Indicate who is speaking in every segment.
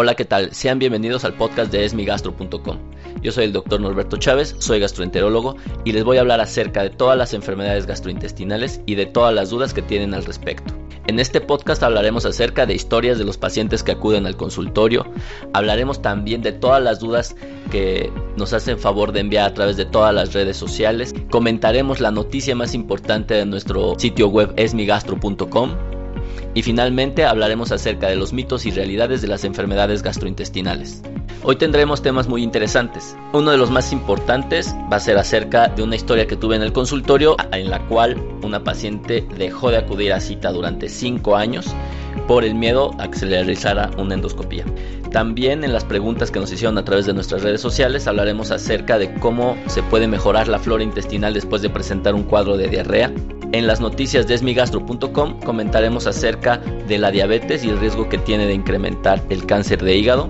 Speaker 1: Hola, ¿qué tal? Sean bienvenidos al podcast de esmigastro.com. Yo soy el doctor Norberto Chávez, soy gastroenterólogo y les voy a hablar acerca de todas las enfermedades gastrointestinales y de todas las dudas que tienen al respecto. En este podcast hablaremos acerca de historias de los pacientes que acuden al consultorio, hablaremos también de todas las dudas que nos hacen favor de enviar a través de todas las redes sociales, comentaremos la noticia más importante de nuestro sitio web esmigastro.com y finalmente hablaremos acerca de los mitos y realidades de las enfermedades gastrointestinales. Hoy tendremos temas muy interesantes. Uno de los más importantes va a ser acerca de una historia que tuve en el consultorio en la cual una paciente dejó de acudir a cita durante 5 años por el miedo a que se le realizara una endoscopía. También en las preguntas que nos hicieron a través de nuestras redes sociales hablaremos acerca de cómo se puede mejorar la flora intestinal después de presentar un cuadro de diarrea. En las noticias de esmigastro.com comentaremos acerca de la diabetes y el riesgo que tiene de incrementar el cáncer de hígado.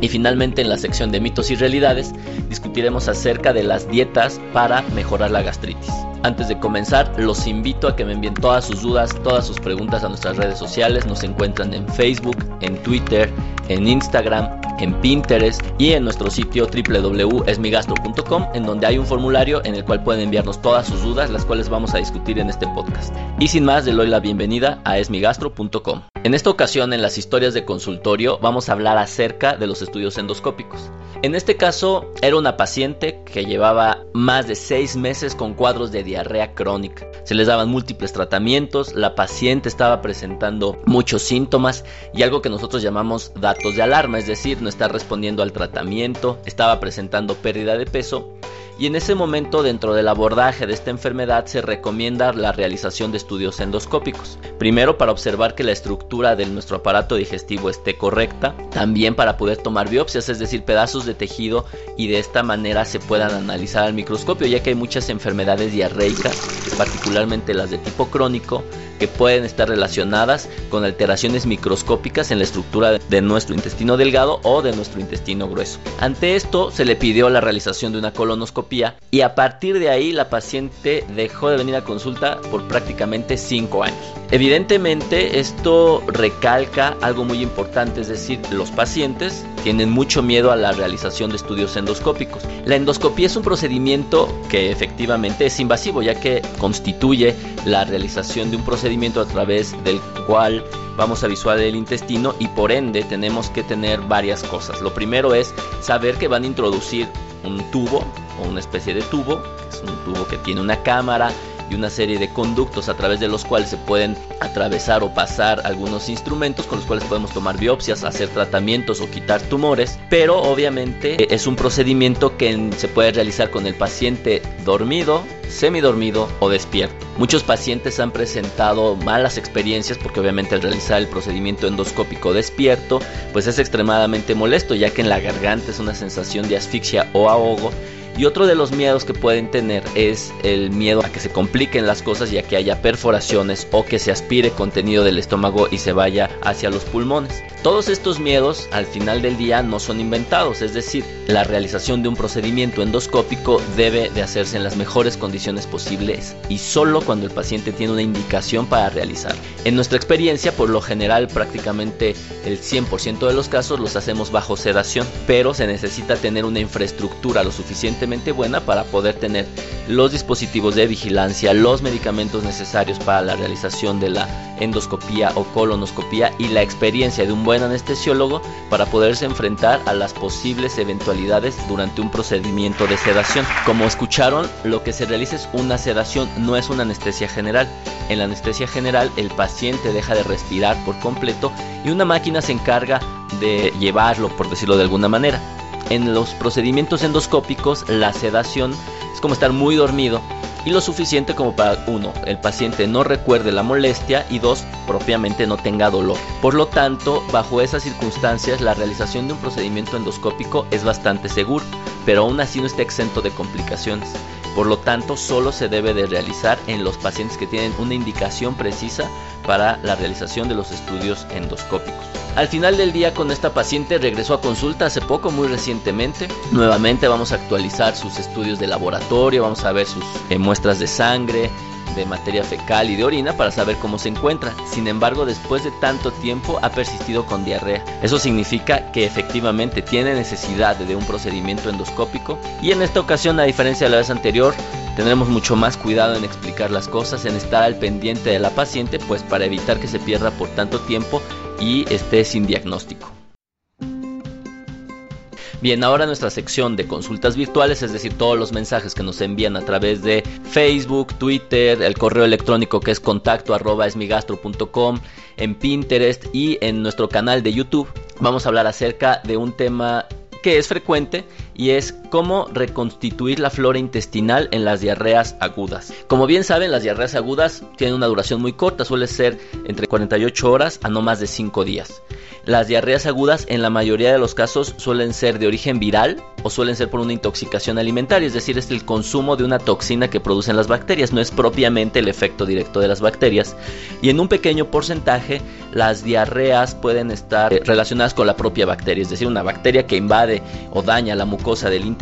Speaker 1: Y finalmente en la sección de mitos y realidades discutiremos acerca de las dietas para mejorar la gastritis. Antes de comenzar, los invito a que me envíen todas sus dudas, todas sus preguntas a nuestras redes sociales. Nos encuentran en Facebook, en Twitter, en Instagram, en Pinterest y en nuestro sitio www.esmigastro.com en donde hay un formulario en el cual pueden enviarnos todas sus dudas, las cuales vamos a discutir en este podcast. Y sin más, le doy la bienvenida a esmigastro.com. En esta ocasión, en las historias de consultorio, vamos a hablar acerca de los estudios endoscópicos. En este caso, era una paciente que llevaba más de seis meses con cuadros de diarrea crónica. Se les daban múltiples tratamientos, la paciente estaba presentando muchos síntomas y algo que nosotros llamamos datos de alarma, es decir, no está respondiendo al tratamiento, estaba presentando pérdida de peso y en ese momento dentro del abordaje de esta enfermedad se recomienda la realización de estudios endoscópicos. Primero para observar que la estructura de nuestro aparato digestivo esté correcta, también para poder tomar biopsias, es decir, pedazos de tejido y de esta manera se puedan analizar al microscopio, ya que hay muchas enfermedades diarreicas, particularmente las de tipo crónico, que pueden estar relacionadas con alteraciones microscópicas en la estructura de nuestro intestino delgado o de nuestro intestino grueso. Ante esto se le pidió la realización de una colonoscopia y a partir de ahí la paciente dejó de venir a consulta por prácticamente 5 años. Evidentemente esto recalca algo muy importante, es decir, los pacientes tienen mucho miedo a la realización de estudios endoscópicos. La endoscopía es un procedimiento que efectivamente es invasivo ya que constituye la realización de un procedimiento a través del cual vamos a visualizar el intestino y por ende tenemos que tener varias cosas. Lo primero es saber que van a introducir un tubo o una especie de tubo, que es un tubo que tiene una cámara y una serie de conductos a través de los cuales se pueden atravesar o pasar algunos instrumentos con los cuales podemos tomar biopsias, hacer tratamientos o quitar tumores, pero obviamente es un procedimiento que se puede realizar con el paciente dormido, semidormido o despierto. Muchos pacientes han presentado malas experiencias porque obviamente al realizar el procedimiento endoscópico despierto pues es extremadamente molesto ya que en la garganta es una sensación de asfixia o ahogo y otro de los miedos que pueden tener es el miedo a que se compliquen las cosas y a que haya perforaciones o que se aspire contenido del estómago y se vaya hacia los pulmones. Todos estos miedos al final del día no son inventados, es decir, la realización de un procedimiento endoscópico debe de hacerse en las mejores condiciones posibles y solo cuando el paciente tiene una indicación para realizar. En nuestra experiencia, por lo general, prácticamente el 100% de los casos los hacemos bajo sedación, pero se necesita tener una infraestructura lo buena para poder tener los dispositivos de vigilancia, los medicamentos necesarios para la realización de la endoscopía o colonoscopía y la experiencia de un buen anestesiólogo para poderse enfrentar a las posibles eventualidades durante un procedimiento de sedación. Como escucharon, lo que se realiza es una sedación, no es una anestesia general. En la anestesia general el paciente deja de respirar por completo y una máquina se encarga de llevarlo, por decirlo de alguna manera. En los procedimientos endoscópicos la sedación es como estar muy dormido y lo suficiente como para uno, el paciente no recuerde la molestia y dos, propiamente no tenga dolor. Por lo tanto, bajo esas circunstancias, la realización de un procedimiento endoscópico es bastante seguro, pero aún así no está exento de complicaciones. Por lo tanto, solo se debe de realizar en los pacientes que tienen una indicación precisa para la realización de los estudios endoscópicos. Al final del día con esta paciente regresó a consulta hace poco, muy recientemente. Nuevamente vamos a actualizar sus estudios de laboratorio, vamos a ver sus eh, muestras de sangre, de materia fecal y de orina para saber cómo se encuentra. Sin embargo, después de tanto tiempo ha persistido con diarrea. Eso significa que efectivamente tiene necesidad de un procedimiento endoscópico y en esta ocasión, a diferencia de la vez anterior, tendremos mucho más cuidado en explicar las cosas, en estar al pendiente de la paciente, pues para evitar que se pierda por tanto tiempo y esté sin diagnóstico. Bien, ahora nuestra sección de consultas virtuales, es decir, todos los mensajes que nos envían a través de Facebook, Twitter, el correo electrónico que es contacto arroba esmigastro.com, en Pinterest y en nuestro canal de YouTube. Vamos a hablar acerca de un tema que es frecuente y es cómo reconstituir la flora intestinal en las diarreas agudas. Como bien saben, las diarreas agudas tienen una duración muy corta, suele ser entre 48 horas a no más de 5 días. Las diarreas agudas en la mayoría de los casos suelen ser de origen viral o suelen ser por una intoxicación alimentaria, es decir, es el consumo de una toxina que producen las bacterias, no es propiamente el efecto directo de las bacterias. Y en un pequeño porcentaje, las diarreas pueden estar relacionadas con la propia bacteria, es decir, una bacteria que invade o daña la mucosa del intestino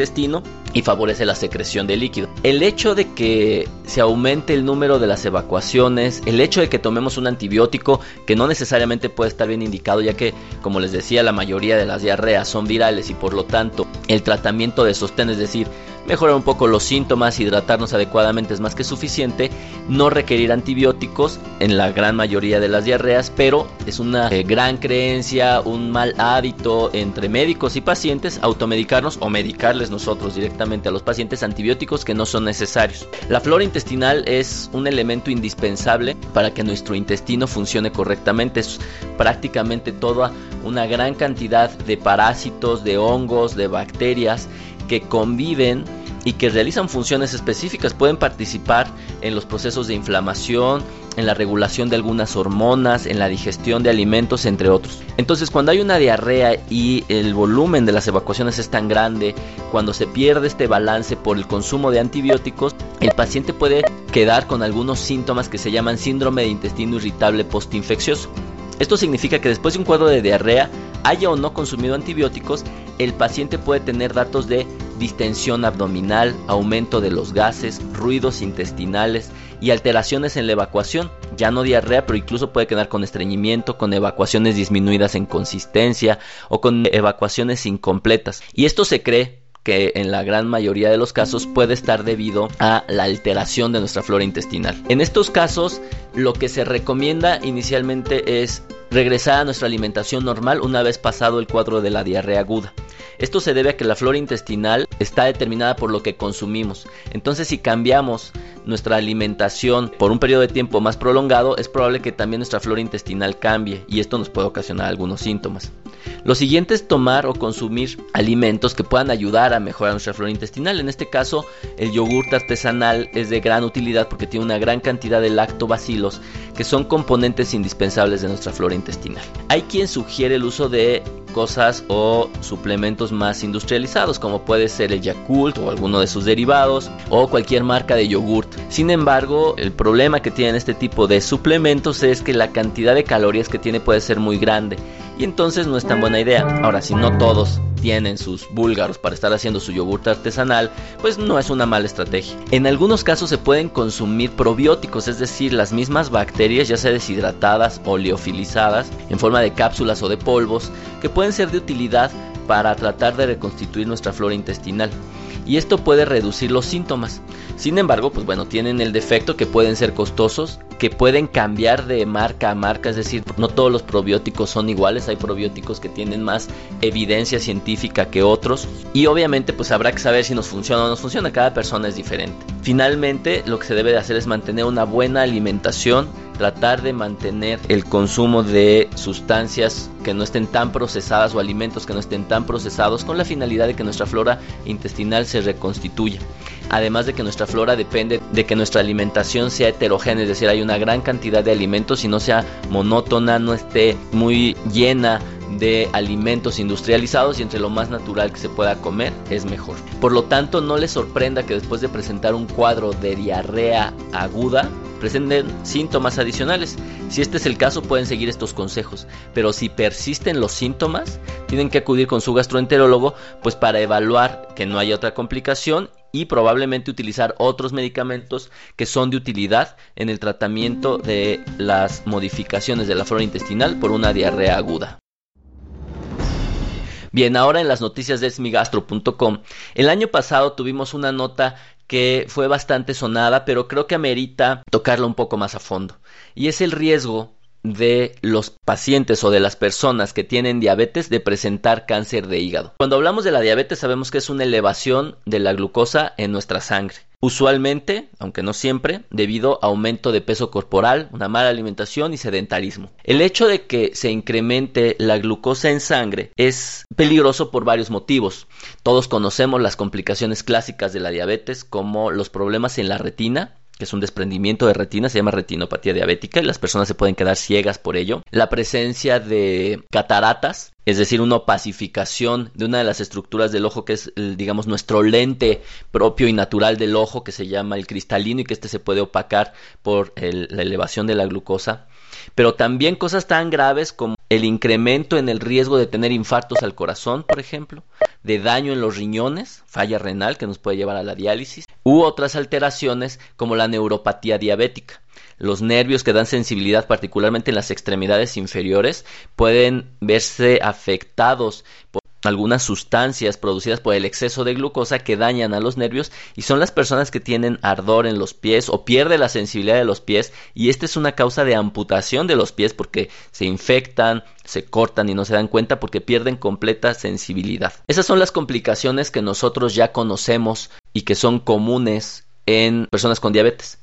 Speaker 1: y favorece la secreción de líquido. El hecho de que se aumente el número de las evacuaciones, el hecho de que tomemos un antibiótico que no necesariamente puede estar bien indicado, ya que, como les decía, la mayoría de las diarreas son virales y por lo tanto el tratamiento de sostén, es decir, mejorar un poco los síntomas, hidratarnos adecuadamente es más que suficiente, no requerir antibióticos en la gran mayoría de las diarreas, pero es una eh, gran creencia, un mal hábito entre médicos y pacientes automedicarnos o medicarles nosotros directamente a los pacientes antibióticos que no son necesarios. La flora intestinal es un elemento indispensable para que nuestro intestino funcione correctamente, es prácticamente toda una gran cantidad de parásitos, de hongos, de bacterias que conviven y que realizan funciones específicas. Pueden participar en los procesos de inflamación, en la regulación de algunas hormonas, en la digestión de alimentos, entre otros. Entonces, cuando hay una diarrea y el volumen de las evacuaciones es tan grande, cuando se pierde este balance por el consumo de antibióticos, el paciente puede quedar con algunos síntomas que se llaman síndrome de intestino irritable postinfeccioso. Esto significa que después de un cuadro de diarrea, haya o no consumido antibióticos, el paciente puede tener datos de distensión abdominal, aumento de los gases, ruidos intestinales y alteraciones en la evacuación, ya no diarrea, pero incluso puede quedar con estreñimiento, con evacuaciones disminuidas en consistencia o con evacuaciones incompletas. Y esto se cree que en la gran mayoría de los casos puede estar debido a la alteración de nuestra flora intestinal. En estos casos, lo que se recomienda inicialmente es regresar a nuestra alimentación normal una vez pasado el cuadro de la diarrea aguda. Esto se debe a que la flora intestinal está determinada por lo que consumimos. Entonces si cambiamos nuestra alimentación por un periodo de tiempo más prolongado, es probable que también nuestra flora intestinal cambie y esto nos puede ocasionar algunos síntomas. Lo siguiente es tomar o consumir alimentos que puedan ayudar a mejorar nuestra flora intestinal. En este caso, el yogurt artesanal es de gran utilidad porque tiene una gran cantidad de lactobacilos que son componentes indispensables de nuestra flora intestinal. Hay quien sugiere el uso de cosas o suplementos más industrializados como puede ser el Yakult o alguno de sus derivados o cualquier marca de yogurt. Sin embargo, el problema que tienen este tipo de suplementos es que la cantidad de calorías que tiene puede ser muy grande y entonces no es tan buena idea. Ahora, si no todos tienen sus búlgaros para estar haciendo su yogurt artesanal, pues no es una mala estrategia. En algunos casos se pueden consumir probióticos, es decir, las mismas bacterias, ya sea deshidratadas o liofilizadas, en forma de cápsulas o de polvos, que pueden ser de utilidad para tratar de reconstituir nuestra flora intestinal y esto puede reducir los síntomas. Sin embargo, pues bueno, tienen el defecto que pueden ser costosos, que pueden cambiar de marca a marca, es decir, no todos los probióticos son iguales, hay probióticos que tienen más evidencia científica que otros y obviamente pues habrá que saber si nos funciona o no funciona, cada persona es diferente. Finalmente, lo que se debe de hacer es mantener una buena alimentación tratar de mantener el consumo de sustancias que no estén tan procesadas o alimentos que no estén tan procesados con la finalidad de que nuestra flora intestinal se reconstituya. Además de que nuestra flora depende de que nuestra alimentación sea heterogénea, es decir, hay una gran cantidad de alimentos y no sea monótona, no esté muy llena de alimentos industrializados y entre lo más natural que se pueda comer es mejor. Por lo tanto, no les sorprenda que después de presentar un cuadro de diarrea aguda, presenten síntomas adicionales. Si este es el caso, pueden seguir estos consejos. Pero si persisten los síntomas, tienen que acudir con su gastroenterólogo pues para evaluar que no haya otra complicación y probablemente utilizar otros medicamentos que son de utilidad en el tratamiento de las modificaciones de la flora intestinal por una diarrea aguda. Bien, ahora en las noticias de smigastro.com, el año pasado tuvimos una nota que fue bastante sonada, pero creo que amerita tocarla un poco más a fondo. Y es el riesgo de los pacientes o de las personas que tienen diabetes de presentar cáncer de hígado. Cuando hablamos de la diabetes sabemos que es una elevación de la glucosa en nuestra sangre. Usualmente, aunque no siempre, debido a aumento de peso corporal, una mala alimentación y sedentarismo. El hecho de que se incremente la glucosa en sangre es peligroso por varios motivos. Todos conocemos las complicaciones clásicas de la diabetes como los problemas en la retina, que es un desprendimiento de retina, se llama retinopatía diabética y las personas se pueden quedar ciegas por ello. La presencia de cataratas, es decir, una opacificación de una de las estructuras del ojo que es, digamos, nuestro lente propio y natural del ojo que se llama el cristalino y que este se puede opacar por la elevación de la glucosa. Pero también cosas tan graves como el incremento en el riesgo de tener infartos al corazón, por ejemplo, de daño en los riñones, falla renal que nos puede llevar a la diálisis, u otras alteraciones como la neuropatía diabética. Los nervios que dan sensibilidad particularmente en las extremidades inferiores pueden verse afectados por algunas sustancias producidas por el exceso de glucosa que dañan a los nervios y son las personas que tienen ardor en los pies o pierde la sensibilidad de los pies y esta es una causa de amputación de los pies porque se infectan, se cortan y no se dan cuenta porque pierden completa sensibilidad. Esas son las complicaciones que nosotros ya conocemos y que son comunes en personas con diabetes.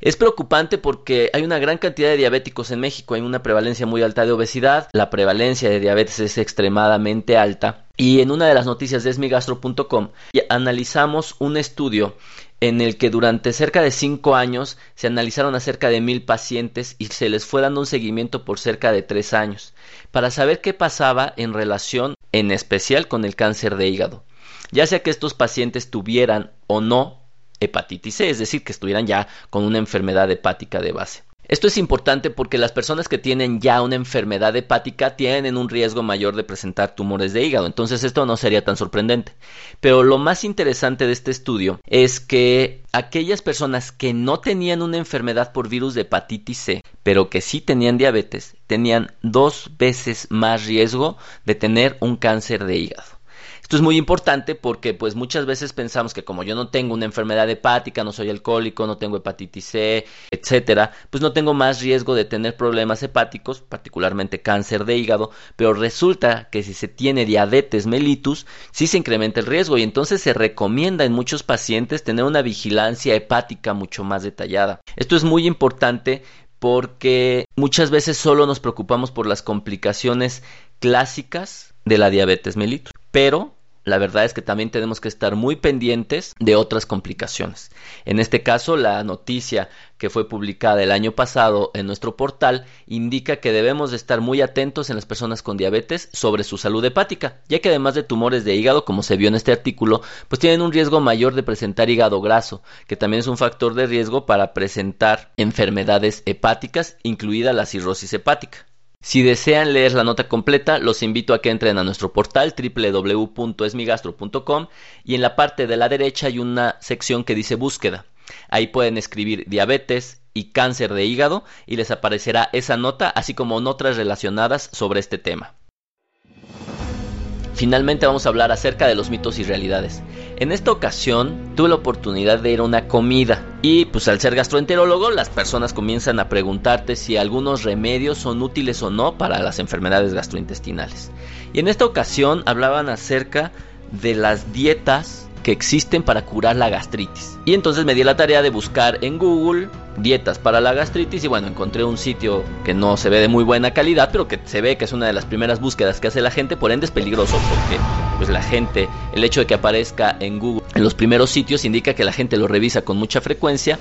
Speaker 1: Es preocupante porque hay una gran cantidad de diabéticos en México, hay una prevalencia muy alta de obesidad, la prevalencia de diabetes es extremadamente alta y en una de las noticias de esmigastro.com analizamos un estudio en el que durante cerca de cinco años se analizaron a cerca de mil pacientes y se les fue dando un seguimiento por cerca de tres años para saber qué pasaba en relación en especial con el cáncer de hígado. Ya sea que estos pacientes tuvieran o no hepatitis C, es decir, que estuvieran ya con una enfermedad hepática de base. Esto es importante porque las personas que tienen ya una enfermedad hepática tienen un riesgo mayor de presentar tumores de hígado, entonces esto no sería tan sorprendente. Pero lo más interesante de este estudio es que aquellas personas que no tenían una enfermedad por virus de hepatitis C, pero que sí tenían diabetes, tenían dos veces más riesgo de tener un cáncer de hígado. Esto es muy importante porque pues muchas veces pensamos que como yo no tengo una enfermedad hepática, no soy alcohólico, no tengo hepatitis C, etcétera, pues no tengo más riesgo de tener problemas hepáticos, particularmente cáncer de hígado, pero resulta que si se tiene diabetes mellitus, sí se incrementa el riesgo y entonces se recomienda en muchos pacientes tener una vigilancia hepática mucho más detallada. Esto es muy importante porque muchas veces solo nos preocupamos por las complicaciones clásicas de la diabetes mellitus, pero la verdad es que también tenemos que estar muy pendientes de otras complicaciones. En este caso, la noticia que fue publicada el año pasado en nuestro portal indica que debemos de estar muy atentos en las personas con diabetes sobre su salud hepática, ya que además de tumores de hígado, como se vio en este artículo, pues tienen un riesgo mayor de presentar hígado graso, que también es un factor de riesgo para presentar enfermedades hepáticas, incluida la cirrosis hepática. Si desean leer la nota completa, los invito a que entren a nuestro portal www.esmigastro.com y en la parte de la derecha hay una sección que dice búsqueda. Ahí pueden escribir diabetes y cáncer de hígado y les aparecerá esa nota así como otras relacionadas sobre este tema. Finalmente vamos a hablar acerca de los mitos y realidades. En esta ocasión tuve la oportunidad de ir a una comida y pues al ser gastroenterólogo las personas comienzan a preguntarte si algunos remedios son útiles o no para las enfermedades gastrointestinales. Y en esta ocasión hablaban acerca de las dietas que existen para curar la gastritis. Y entonces me di la tarea de buscar en Google dietas para la gastritis y bueno, encontré un sitio que no se ve de muy buena calidad, pero que se ve que es una de las primeras búsquedas que hace la gente, por ende es peligroso porque pues la gente, el hecho de que aparezca en Google en los primeros sitios indica que la gente lo revisa con mucha frecuencia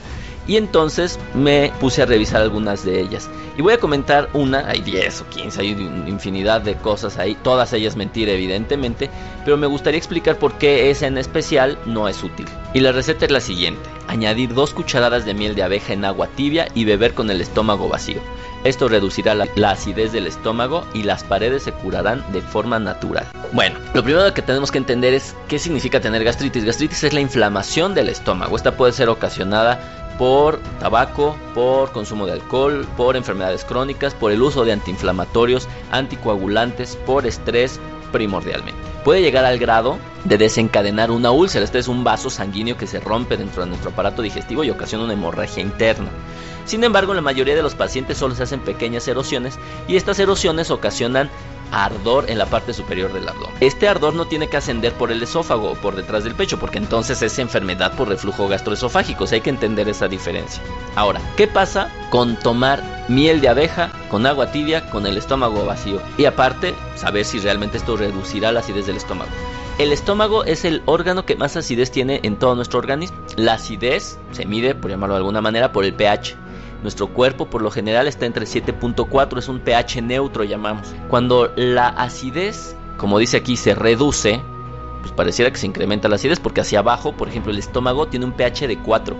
Speaker 1: y entonces me puse a revisar algunas de ellas. Y voy a comentar una, hay 10 o 15, hay infinidad de cosas ahí, todas ellas mentira evidentemente, pero me gustaría explicar por qué esa en especial no es útil. Y la receta es la siguiente. Añadir dos cucharadas de miel de abeja en agua tibia y beber con el estómago vacío. Esto reducirá la, la, acidez del estómago y las paredes se curarán de forma natural. Bueno, lo primero que tenemos que entender es qué significa tener gastritis. Gastritis es la inflamación del estómago. Esta puede ser ocasionada por tabaco, por consumo de alcohol, por enfermedades crónicas, por el uso de antiinflamatorios, anticoagulantes, por estrés primordialmente. Puede llegar al grado de desencadenar una úlcera. Este es un vaso sanguíneo que se rompe dentro de nuestro aparato digestivo y ocasiona una hemorragia interna. Sin embargo, en la mayoría de los pacientes solo se hacen pequeñas erosiones y estas erosiones ocasionan ardor en la parte superior del abdomen. Este ardor no tiene que ascender por el esófago o por detrás del pecho, porque entonces es enfermedad por reflujo gastroesofágico. hay que entender esa diferencia. Ahora, ¿qué pasa con tomar miel de abeja con agua tibia con el estómago vacío? Y aparte, saber si realmente esto reducirá la acidez del estómago. El estómago es el órgano que más acidez tiene en todo nuestro organismo. La acidez se mide, por llamarlo de alguna manera, por el pH. Nuestro cuerpo por lo general está entre 7.4, es un pH neutro llamamos. Cuando la acidez, como dice aquí, se reduce, pues pareciera que se incrementa la acidez porque hacia abajo, por ejemplo, el estómago tiene un pH de 4,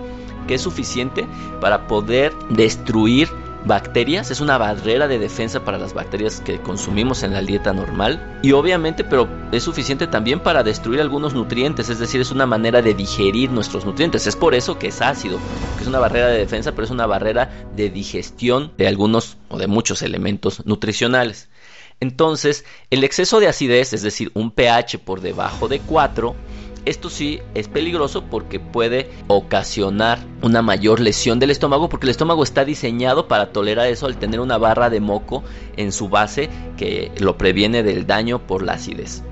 Speaker 1: que es suficiente para poder destruir bacterias, es una barrera de defensa para las bacterias que consumimos en la dieta normal y obviamente pero es suficiente también para destruir algunos nutrientes, es decir, es una manera de digerir nuestros nutrientes, es por eso que es ácido, que es una barrera de defensa, pero es una barrera de digestión de algunos o de muchos elementos nutricionales. Entonces, el exceso de acidez, es decir, un pH por debajo de 4, esto sí es peligroso porque puede ocasionar una mayor lesión del estómago porque el estómago está diseñado para tolerar eso al tener una barra de moco en su base que lo previene del daño por la acidez.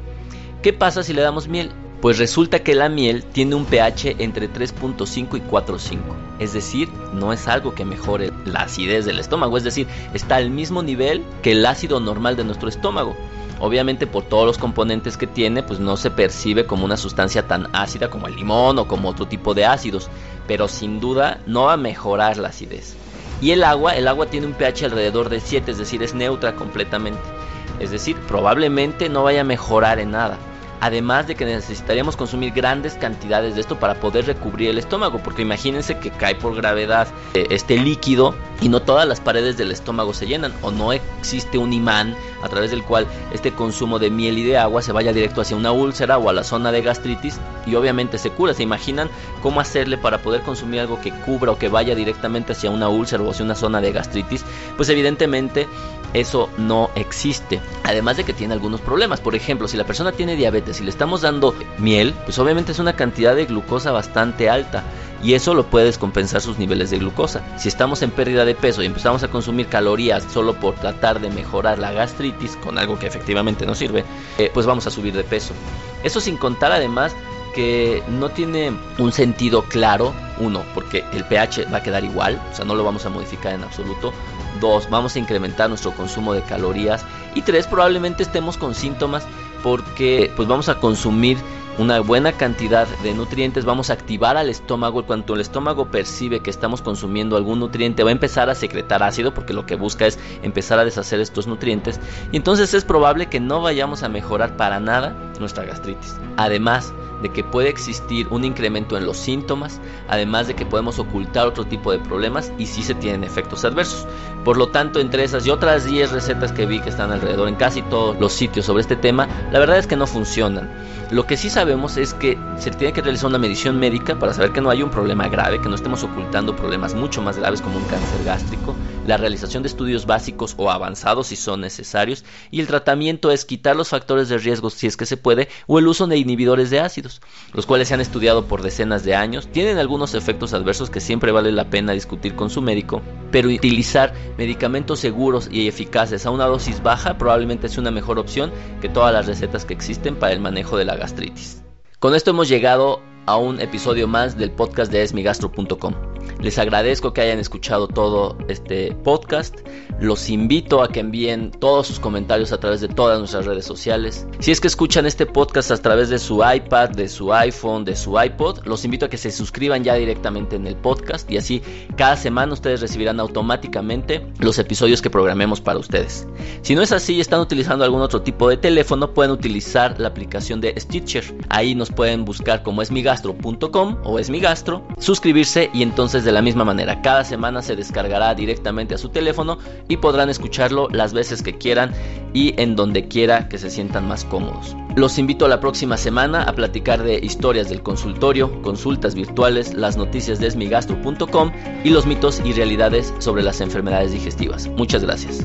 Speaker 1: ¿Qué pasa si le damos miel? Pues resulta que la miel tiene un pH entre 3.5 y 4.5. Es decir, no es algo que mejore la acidez del estómago. Es decir, está al mismo nivel que el ácido normal de nuestro estómago. Obviamente por todos los componentes que tiene, pues no se percibe como una sustancia tan ácida como el limón o como otro tipo de ácidos, pero sin duda no va a mejorar la acidez. Y el agua, el agua tiene un pH alrededor de 7, es decir, es neutra completamente. Es decir, probablemente no vaya a mejorar en nada. Además de que necesitaríamos consumir grandes cantidades de esto para poder recubrir el estómago, porque imagínense que cae por gravedad eh, este líquido y no todas las paredes del estómago se llenan o no existe un imán a través del cual este consumo de miel y de agua se vaya directo hacia una úlcera o a la zona de gastritis y obviamente se cura. ¿Se imaginan cómo hacerle para poder consumir algo que cubra o que vaya directamente hacia una úlcera o hacia una zona de gastritis? Pues evidentemente eso no existe. Además de que tiene algunos problemas. Por ejemplo, si la persona tiene diabetes y le estamos dando miel, pues obviamente es una cantidad de glucosa bastante alta y eso lo puede descompensar sus niveles de glucosa. Si estamos en pérdida de peso y empezamos a consumir calorías solo por tratar de mejorar la gastritis con algo que efectivamente no sirve, eh, pues vamos a subir de peso. Eso sin contar además que no tiene un sentido claro, uno, porque el pH va a quedar igual, o sea, no lo vamos a modificar en absoluto. Dos, vamos a incrementar nuestro consumo de calorías. Y tres, probablemente estemos con síntomas porque pues vamos a consumir una buena cantidad de nutrientes, vamos a activar al estómago. Cuando el estómago percibe que estamos consumiendo algún nutriente, va a empezar a secretar ácido porque lo que busca es empezar a deshacer estos nutrientes. Y entonces es probable que no vayamos a mejorar para nada nuestra gastritis. Además, de que puede existir un incremento en los síntomas, además de que podemos ocultar otro tipo de problemas y si se tienen efectos adversos. Por lo tanto, entre esas y otras 10 recetas que vi que están alrededor en casi todos los sitios sobre este tema, la verdad es que no funcionan. Lo que sí sabemos es que se tiene que realizar una medición médica para saber que no hay un problema grave, que no estemos ocultando problemas mucho más graves como un cáncer gástrico, la realización de estudios básicos o avanzados si son necesarios y el tratamiento es quitar los factores de riesgo si es que se puede o el uso de inhibidores de ácidos, los cuales se han estudiado por decenas de años, tienen algunos efectos adversos que siempre vale la pena discutir con su médico, pero utilizar medicamentos seguros y eficaces a una dosis baja probablemente es una mejor opción que todas las recetas que existen para el manejo de la gastritis. Con esto hemos llegado a un episodio más del podcast de esmigastro.com. Les agradezco que hayan escuchado todo este podcast. Los invito a que envíen todos sus comentarios a través de todas nuestras redes sociales. Si es que escuchan este podcast a través de su iPad, de su iPhone, de su iPod, los invito a que se suscriban ya directamente en el podcast y así cada semana ustedes recibirán automáticamente los episodios que programemos para ustedes. Si no es así y están utilizando algún otro tipo de teléfono, pueden utilizar la aplicación de Stitcher. Ahí nos pueden buscar como esmigastro.com o esmigastro, suscribirse y entonces de la misma manera cada semana se descargará directamente a su teléfono y podrán escucharlo las veces que quieran y en donde quiera que se sientan más cómodos. Los invito a la próxima semana a platicar de historias del consultorio, consultas virtuales, las noticias de esmigastro.com y los mitos y realidades sobre las enfermedades digestivas. Muchas gracias.